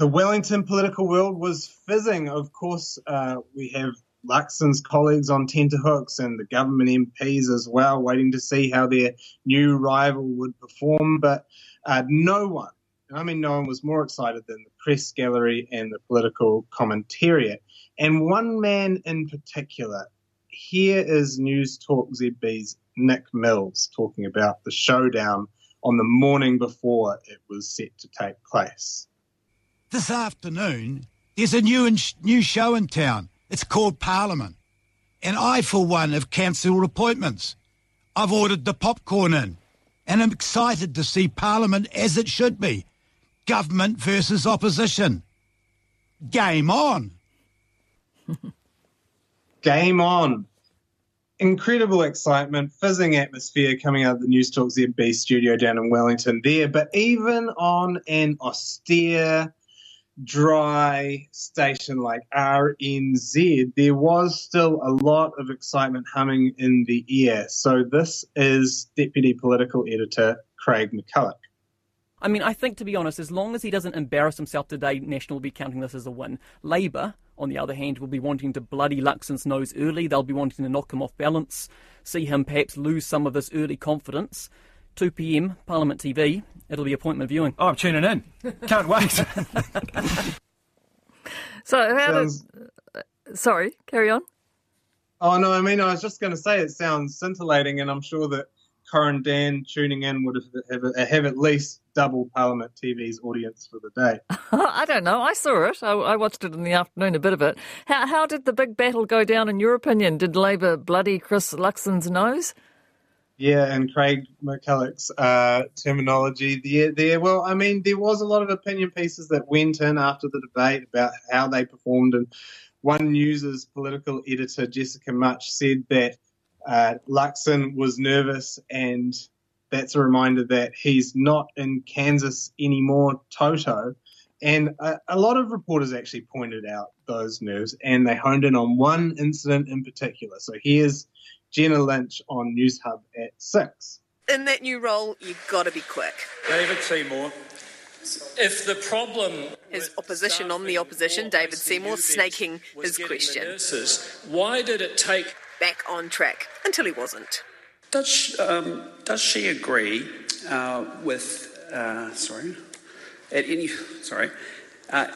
the Wellington political world was fizzing. Of course, uh, we have Luxon's colleagues on tenterhooks and the government MPs as well, waiting to see how their new rival would perform. But uh, no one, I mean, no one was more excited than the press gallery and the political commentariat. And one man in particular, here is Newstalk ZB's Nick Mills talking about the showdown on the morning before it was set to take place. This afternoon, there's a new new show in town. It's called Parliament. And I, for one, have cancelled appointments. I've ordered the popcorn in. And I'm excited to see Parliament as it should be government versus opposition. Game on. Game on. Incredible excitement, fizzing atmosphere coming out of the Newstalk ZB studio down in Wellington there. But even on an austere, dry station like RNZ, there was still a lot of excitement humming in the air. So this is Deputy Political Editor Craig McCulloch. I mean, I think to be honest, as long as he doesn't embarrass himself today, National will be counting this as a win. Labour, on the other hand, will be wanting to bloody Luxon's nose early. They'll be wanting to knock him off balance, see him perhaps lose some of this early confidence. 2 p.m. Parliament TV. It'll be appointment viewing. Oh, I'm tuning in. Can't wait. so, how Sounds... did... Sorry, carry on. Oh no, I mean, I was just going to say it sounds scintillating, and I'm sure that Corin Dann tuning in would have, have, have at least double Parliament TV's audience for the day. I don't know. I saw it. I, I, watched it in the afternoon, a bit of it. How, how did the big battle go down, in your opinion? Did Labour bloody Chris Luxon's nose? Yeah, and Craig McCulloch's uh, terminology there, there. Well, I mean, there was a lot of opinion pieces that went in after the debate about how they performed, and one News's political editor, Jessica Mutch said that uh, Luxon was nervous, and that's a reminder that he's not in Kansas anymore, Toto. And a, a, lot of reporters actually pointed out those nerves, and they honed in on one incident in particular. So here's Jenna Lynch on Newshub at six. In that new role, you've got to be quick. David Seymour. If the problem his opposition on the opposition, David Seymour, snaking his question. Nurses, why did it take back on track until he wasn't. Does she, um, does she agree uh, with uh, sorry at any sorry? Uh,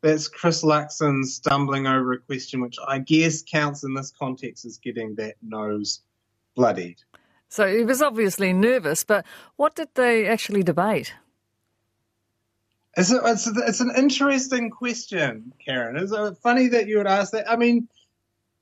that's Chris Luxon stumbling over a question, which I guess counts in this context as getting that nose bloodied. So he was obviously nervous, but what did they actually debate? It's, a, it's, a, it's an interesting question, Karyn. It's uh, funny that you would ask that. I mean,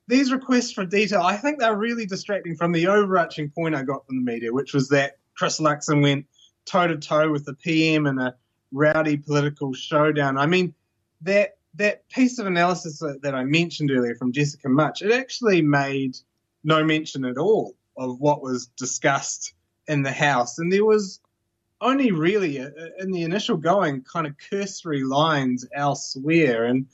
these requests for detail, I think they're really distracting from the overarching point I got from the media, which was that Chris Luxon went toe to toe with the PM in a rowdy political showdown. I mean, that that piece of analysis that, that I mentioned earlier from Jessica Mutch, it actually made no mention at all of what was discussed in the House, and there was only really a, a, in the initial going kind of cursory lines elsewhere, and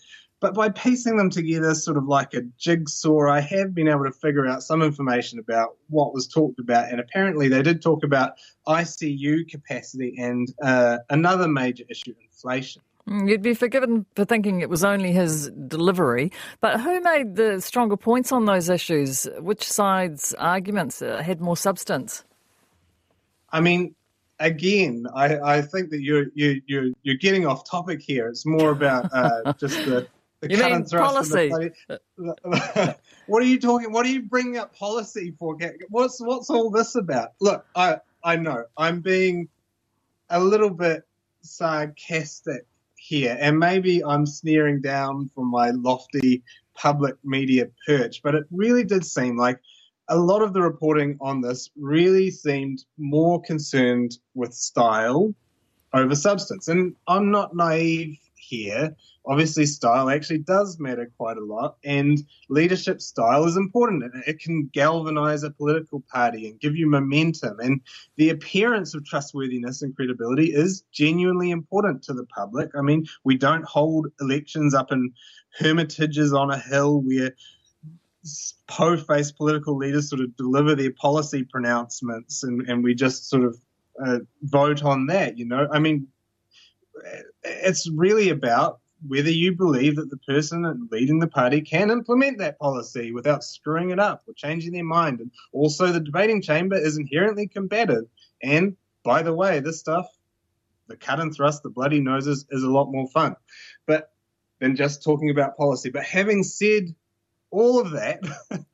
but by piecing them together, sort of like a jigsaw, I have been able to figure out some information about what was talked about. And apparently, they did talk about ICU capacity and uh, another major issue, inflation. Mm, you'd be forgiven for thinking it was only his delivery, but who made the stronger points on those issues? Which side's arguments uh, had more substance? I mean, again, I, I think that you're you, you're you're getting off topic here. It's more about uh, just the the you mean policy? what are you talking? What are you bringing up policy for? What's what's all this about? Look, I I know I'm being a little bit sarcastic here, and maybe I'm sneering down from my lofty public media perch, but it really did seem like a lot of the reporting on this really seemed more concerned with style over substance. And I'm not naive here. Obviously style actually does matter quite a lot and leadership style is important it can galvanize a political party and give you momentum and the appearance of trustworthiness and credibility is genuinely important to the public. I mean we don't hold elections up in hermitages on a hill where po-faced political leaders sort of deliver their policy pronouncements and, and we just sort of uh, vote on that you know? I mean it's really about whether you believe that the person leading the party can implement that policy without screwing it up or changing their mind. And also, the debating chamber is inherently combative. And by the way, this stuff, the cut and thrust, the bloody noses, is a lot more fun. But than just talking about policy. But having said all of that,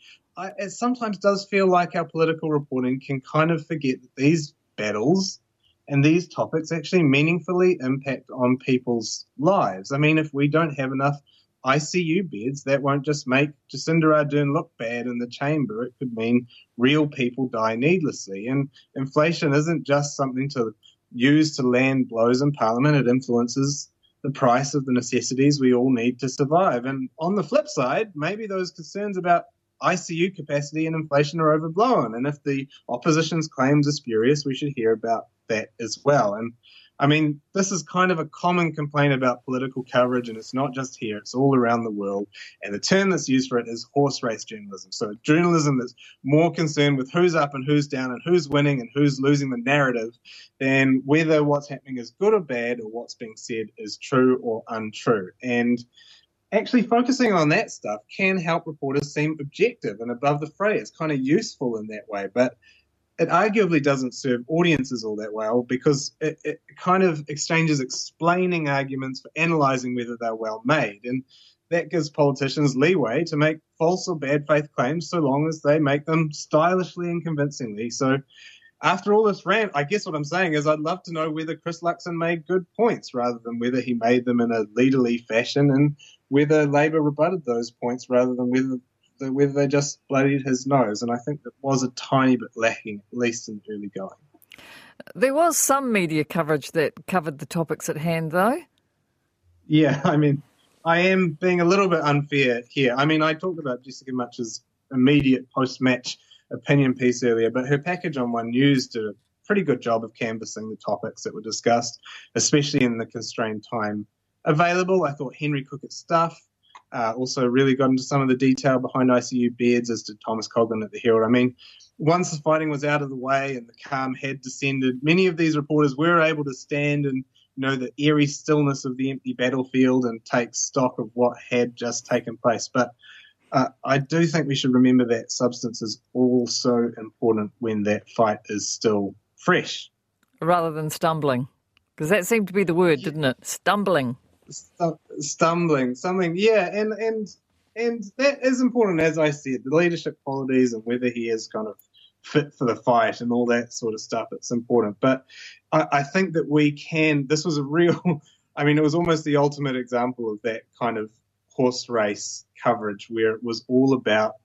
it sometimes does feel like our political reporting can kind of forget that these battles and these topics actually meaningfully impact on people's lives. I mean, if we don't have enough ICU beds, that won't just make Jacinda Ardern look bad in the chamber. It could mean real people die needlessly. And inflation isn't just something to use to land blows in Parliament. It influences the price of the necessities we all need to survive. And on the flip side, maybe those concerns about ICU capacity and inflation are overblown. And if the opposition's claims are spurious, we should hear about that as well. And I mean, this is kind of a common complaint about political coverage, and it's not just here, it's all around the world. And the term that's used for it is horse race journalism. So, journalism that's more concerned with who's up and who's down and who's winning and who's losing the narrative than whether what's happening is good or bad or what's being said is true or untrue. And actually focusing on that stuff can help reporters seem objective and above the fray. It's kind of useful in that way. But it arguably doesn't serve audiences all that well because it, it, kind of exchanges explaining arguments for analysing whether they're well made. And that gives politicians leeway to make false or bad faith claims so long as they make them stylishly and convincingly. So, after all this rant, I guess what I'm saying is I'd love to know whether Chris Luxon made good points rather than whether he made them in a leaderly fashion and whether Labour rebutted those points rather than whether whether they just bloodied his nose. And I think that was a tiny bit lacking, at least in early going. There was some media coverage that covered the topics at hand, though. Yeah, I mean, I am being a little bit unfair here. I mean, I talked about Jessica Mutch's immediate post match opinion piece earlier, but her package on One News did a pretty good job of canvassing the topics that were discussed, especially in the constrained time available. I thought Henry Cooke at stuff uh, also, really got into some of the detail behind ICU beds, as did Thomas Coughlan at the Herald. I mean, once the fighting was out of the way and the calm had descended, many of these reporters were able to stand and you know the eerie stillness of the empty battlefield and take stock of what had just taken place. But uh, I do think we should remember that substance is also important when that fight is still fresh. Rather than stumbling. Because that seemed to be the word, didn't it? Stumbling stumbling, something. Yeah, and and and that is important, as I said, the leadership qualities and whether he is kind of fit for the fight and all that sort of stuff. It's important, but I, I think that we can. This was a real. I mean, it was almost the ultimate example of that kind of horse race coverage, where it was all about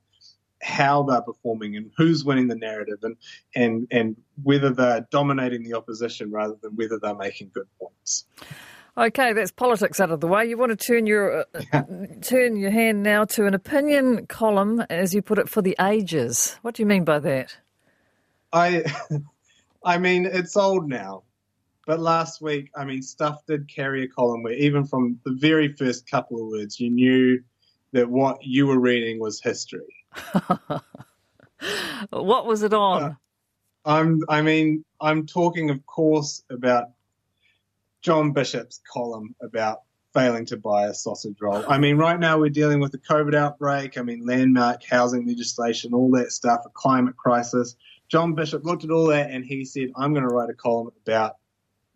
how they're performing and who's winning the narrative and and and whether they're dominating the opposition rather than whether they're making good points. Okay, that's politics out of the way. You want to turn your uh, turn your hand now to an opinion column, as you put it, for the ages. What do you mean by that? I, I mean it's old now, but last week, I mean, stuff did carry a column where even from the very first couple of words, you knew that what you were reading was history. what was it on? Uh, I'm, I mean, I'm talking, of course, about John Bishop's column about failing to buy a sausage roll. I mean, right now we're dealing with the COVID outbreak. I mean, landmark housing legislation, all that stuff, a climate crisis. John Bishop looked at all that and he said, I'm going to write a column about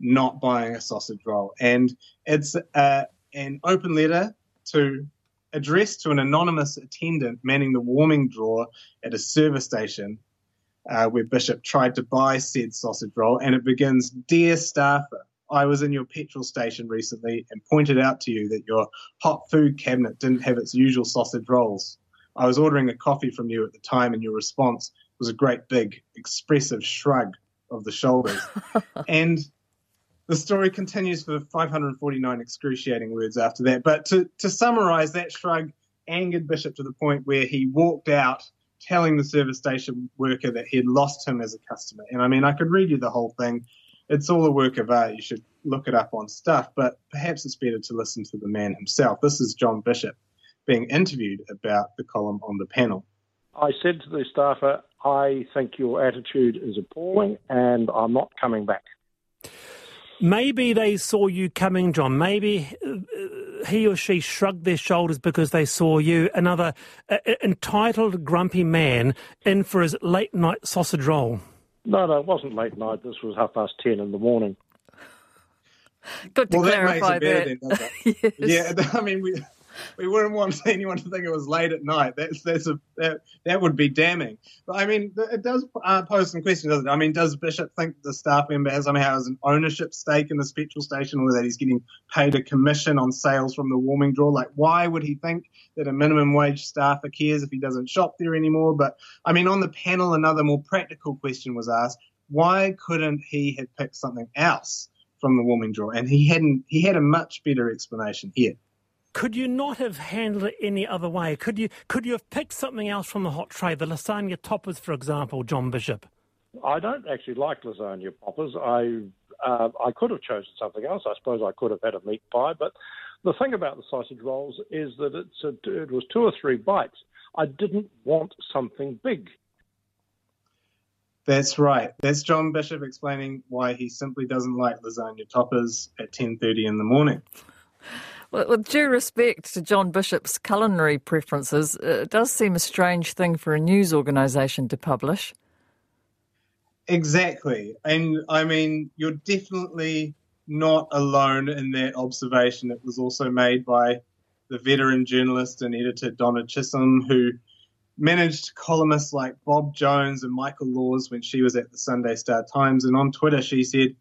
not buying a sausage roll. And it's uh, an open letter to addressed to an anonymous attendant manning the warming drawer at a service station uh, where Bishop tried to buy said sausage roll. And it begins Dear staffer, I was in your petrol station recently and pointed out to you that your hot food cabinet didn't have its usual sausage rolls. I was ordering a coffee from you at the time, and your response was a great big, expressive shrug of the shoulders. and the story continues for 549 excruciating words after that. But to, to summarize, that shrug angered Bishop to the point where he walked out telling the service station worker that he had lost him as a customer. And I mean, I could read you the whole thing it's all a work of art. You should look it up on stuff, but perhaps it's better to listen to the man himself. This is John Bishop being interviewed about the column on the panel. I said to the staffer, I think your attitude is appalling and I'm not coming back. maybe they saw you coming, John. Maybe uh, he or she shrugged their shoulders because they saw you, another uh, entitled, grumpy man, in for his late night sausage roll. No, no, it wasn't late night. This was half past ten in the morning. Good to well, clarify that. Makes it better that. then, doesn't? Yeah, I mean, we we wouldn't want anyone to think it was late at night. That's that's a that, that would be damning. But I mean, it does uh, pose some questions, doesn't it? I mean, does Bishop think the staff member has somehow has an ownership stake in this petrol station, or that he's getting paid a commission on sales from the warming drawer? Like, why would he think that a minimum wage staffer cares if he doesn't shop there anymore? But I mean, on the panel, another more practical question was asked: Why couldn't he have picked something else? From the warming drawer, and he hadn't. He had a much better explanation here. Could you not have handled it any other way? Could you could you have picked something else from the hot tray, the lasagna toppers, for example, John Bishop? I don't actually like lasagna poppers. I uh, I could have chosen something else. I suppose I could have had a meat pie. But the thing about the sausage rolls is that it's a, it was two or three bites. I didn't want something big. That's right. That's John Bishop explaining why he simply doesn't like lasagna toppers at 10:30 in the morning. Well, with due respect to John Bishop's culinary preferences, it does seem a strange thing for a news organisation to publish. Exactly. And I mean, you're definitely not alone in that observation. It was also made by the veteran journalist and editor Donna Chisholm, who managed columnists like Bob Jones and Michael Laws when she was at the Sunday Star Times. And on Twitter, she said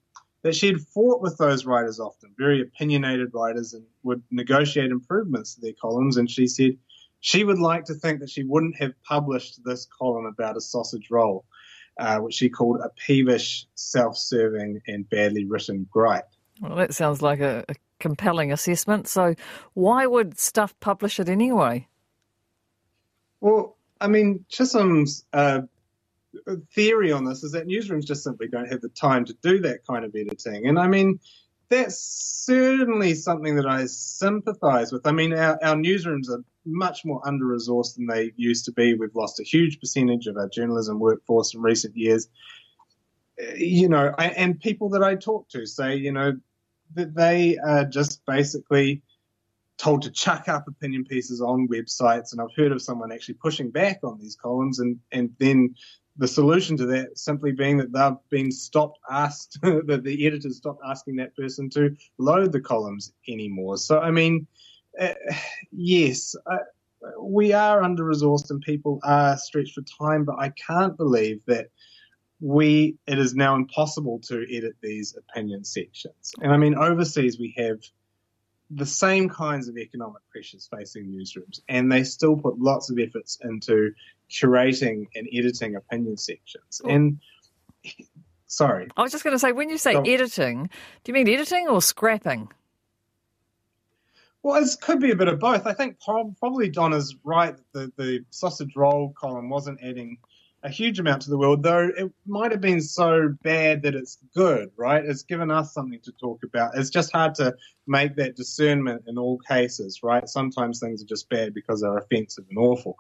that she had fought with those writers often, very opinionated writers, and would negotiate improvements to their columns. And she said she would like to think that she wouldn't have published this column about a sausage roll, uh, which she called a peevish, self serving, and badly written gripe. Well, that sounds like a, a compelling assessment. So, why would Stuff publish it anyway? Well, I mean, Chisholm's uh, theory on this is that newsrooms just simply don't have the time to do that kind of editing. And I mean, that's certainly something that I sympathise with. I mean, our, our newsrooms are much more under resourced than they used to be. We've lost a huge percentage of our journalism workforce in recent years. You know, I, and people that I talk to say, you know, that they are just basically told to chuck up opinion pieces on websites, and I've heard of someone actually pushing back on these columns, and and then the solution to that simply being that they've been stopped asked that the editors stopped asking that person to load the columns anymore. So I mean, uh, yes. Uh, we are under resourced and people are stretched for time, but I can't believe that we it is now impossible to edit these opinion sections. And I mean, overseas we have the same kinds of economic pressures facing newsrooms, and they still put lots of efforts into curating and editing opinion sections. And sorry, I was just going to say, when you say so, editing, do you mean editing or scrapping? Well, it could be a bit of both. I think probably Donna's right. The the sausage roll column wasn't adding a huge amount to the world, though it might have been so bad that it's good, right? It's given us something to talk about. It's just hard to make that discernment in all cases, right? Sometimes things are just bad because they're offensive and awful.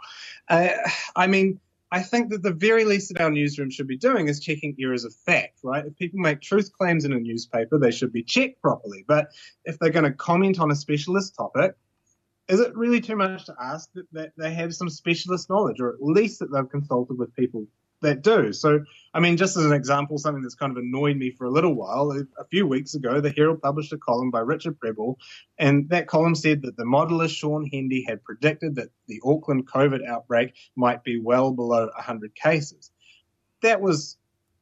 Uh, I mean, I think that the very least that our newsroom should be doing is checking errors of fact, right? If people make truth claims in a newspaper, they should be checked properly. But if they're going to comment on a specialist topic, is it really too much to ask that, that they have some specialist knowledge, or at least that they've consulted with people that do? So, I mean, just as an example, something that's kind of annoyed me for a little while, a few weeks ago, the Herald published a column by Richard Prebble, and that column said that the modeller Shaun Hendy had predicted that the Auckland COVID outbreak might be well below 100 cases. That was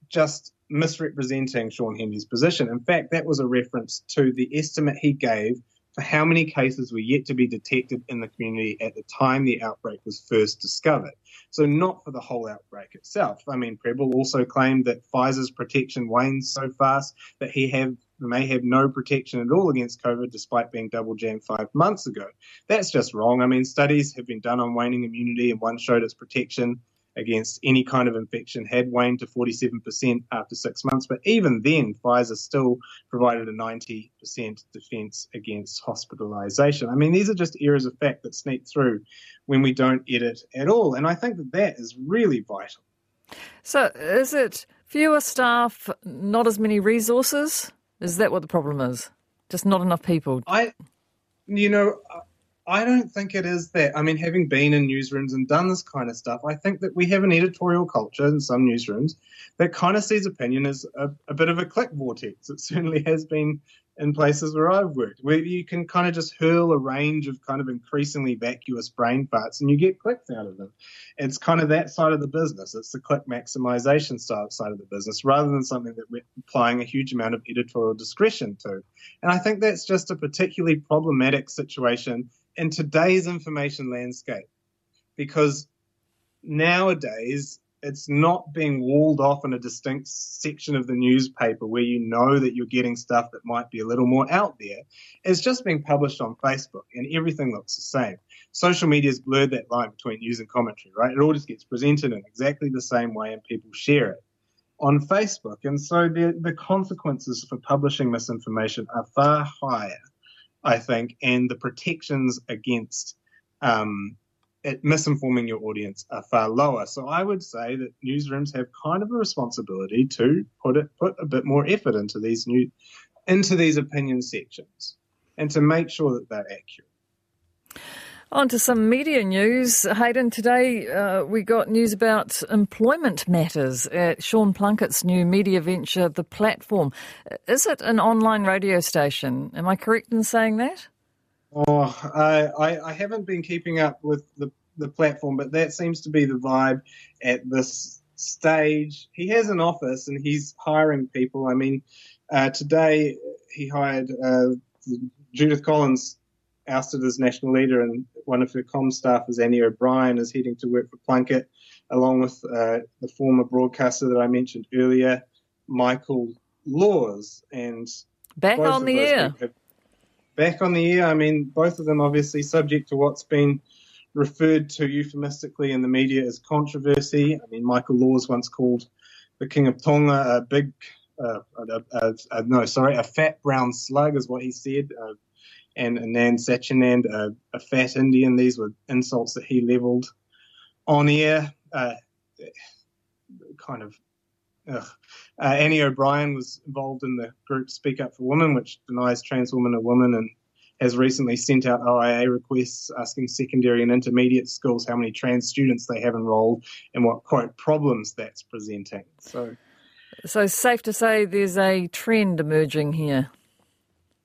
just misrepresenting Shaun Hendy's position. In fact, that was a reference to the estimate he gave for how many cases were yet to be detected in the community at the time the outbreak was first discovered. So not for the whole outbreak itself. I mean, Prebble also claimed that Pfizer's protection wanes so fast that he have may have no protection at all against COVID despite being double jammed five months ago. That's just wrong. I mean, studies have been done on waning immunity and one showed its protection against any kind of infection had waned to 47% after six months. But even then, Pfizer still provided a 90% defense against hospitalization. I mean, these are just areas of fact that sneak through when we don't edit at all. And I think that that is really vital. So, is it fewer staff, not as many resources? Is that what the problem is? Just not enough people. I, you know, I don't think it is that. I mean, having been in newsrooms and done this kind of stuff, I think that we have an editorial culture in some newsrooms that kind of sees opinion as a, a bit of a click vortex. It certainly has been in places where I've worked, where you can kind of just hurl a range of kind of increasingly vacuous brain farts and you get clicks out of them. It's kind of that side of the business. It's the click maximization side of the business rather than something that we're applying a huge amount of editorial discretion to. And I think that's just a particularly problematic situation in today's information landscape because nowadays it's not being walled off in a distinct section of the newspaper where you know that you're getting stuff that might be a little more out there. It's just being published on Facebook and everything looks the same. Social media has blurred that line between news and commentary, right? It all just gets presented in exactly the same way and people share it on Facebook. And so the, the consequences for publishing misinformation are far higher, I think, and the protections against um, at misinforming your audience are far lower. So I would say that newsrooms have kind of a responsibility to put it put a bit more effort into these new into these opinion sections and to make sure that they're accurate. On to some media news. Hayden, today uh, we got news about employment matters at Sean Plunket's new media venture, The Platform. Is it an online radio station? Am I correct in saying that? Oh, I, I, I haven't been keeping up with the, the platform, but that seems to be the vibe at this stage. He has an office and he's hiring people. I mean, uh, today he hired uh, Judith Collins, ousted as national leader, and one of her com staff is Annie O'Brien, is heading to work for Plunket, along with uh, the former broadcaster that I mentioned earlier, Michael Laws. And back on the air. Have, back on the air. I mean, both of them obviously subject to what's been referred to euphemistically in the media as controversy. I mean, Michael Laws once called the King of Tonga a big, uh, a, a, a, no, sorry, a fat brown slug is what he said. Uh, and Anand Satyanand, a, fat Indian. These were insults that he levelled on air. Uh, kind of uh, Annie O'Brien was involved in the group Speak Up for Women, which denies trans women a woman and has recently sent out OIA requests asking secondary and intermediate schools how many trans students they have enrolled and what quote problems that's presenting. So, so safe to say there's a trend emerging here.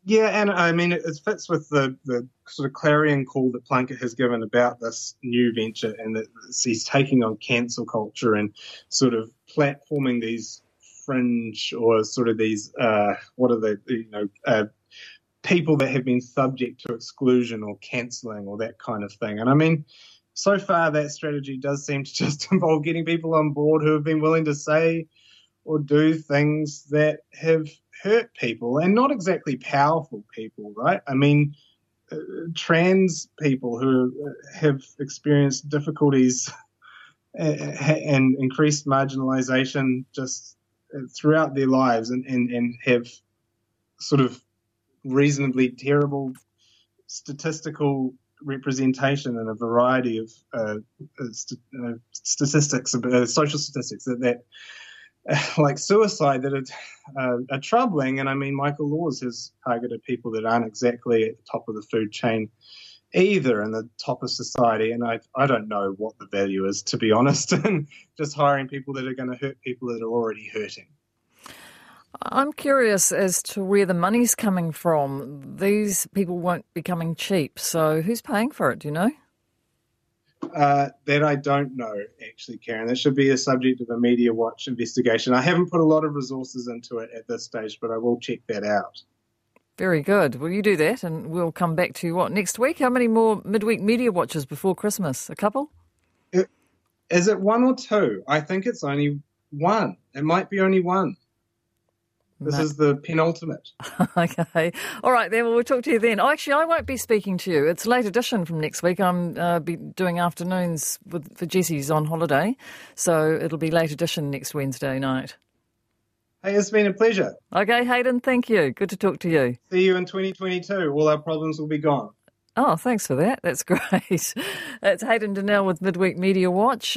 Yeah, and I mean it, fits with the, the sort of clarion call that Plunket has given about this new venture, and that he's taking on cancel culture and sort of platforming these fringe or sort of these uh, what are they you know uh, people that have been subject to exclusion or cancelling or that kind of thing. And I mean, so far that strategy does seem to just involve getting people on board who have been willing to say or do things that have hurt people and not exactly powerful people, right? I mean, uh, trans people who have experienced difficulties and increased marginalization just throughout their lives and, and, and have sort of reasonably terrible statistical representation in a variety of uh, uh uh, statistics, uh, social statistics that, that like suicide that are, are, troubling. And I mean, Michael Laws has targeted people that aren't exactly at the top of the food chain either in the top of society. And I, I don't know what the value is, to be honest, and just hiring people that are going to hurt people that are already hurting. I'm curious as to where the money's coming from. These people won't be coming cheap. So who's paying for it? Do you know? Uh, that I don't know, actually, Karyn. That should be a subject of a Mediawatch investigation. I haven't put a lot of resources into it at this stage, but I will check that out. Very good. Will you do that? And we'll come back to what next week? How many more midweek Mediawatches before Christmas? A couple? Is it one or two? I think it's only one. It might be only one. This no. is the penultimate. okay. All right, then. Well, we'll talk to you then. Oh, actually, I won't be speaking to you. It's late edition from next week. I'm uh, be doing afternoons with, for Jesse's on holiday. So it'll be late edition next Wednesday night. Hey, it's been a pleasure. Okay, Hayden, thank you. Good to talk to you. See you in 2022. All our problems will be gone. Oh, thanks for that. That's great. It's Hayden Donnell with Midweek Mediawatch.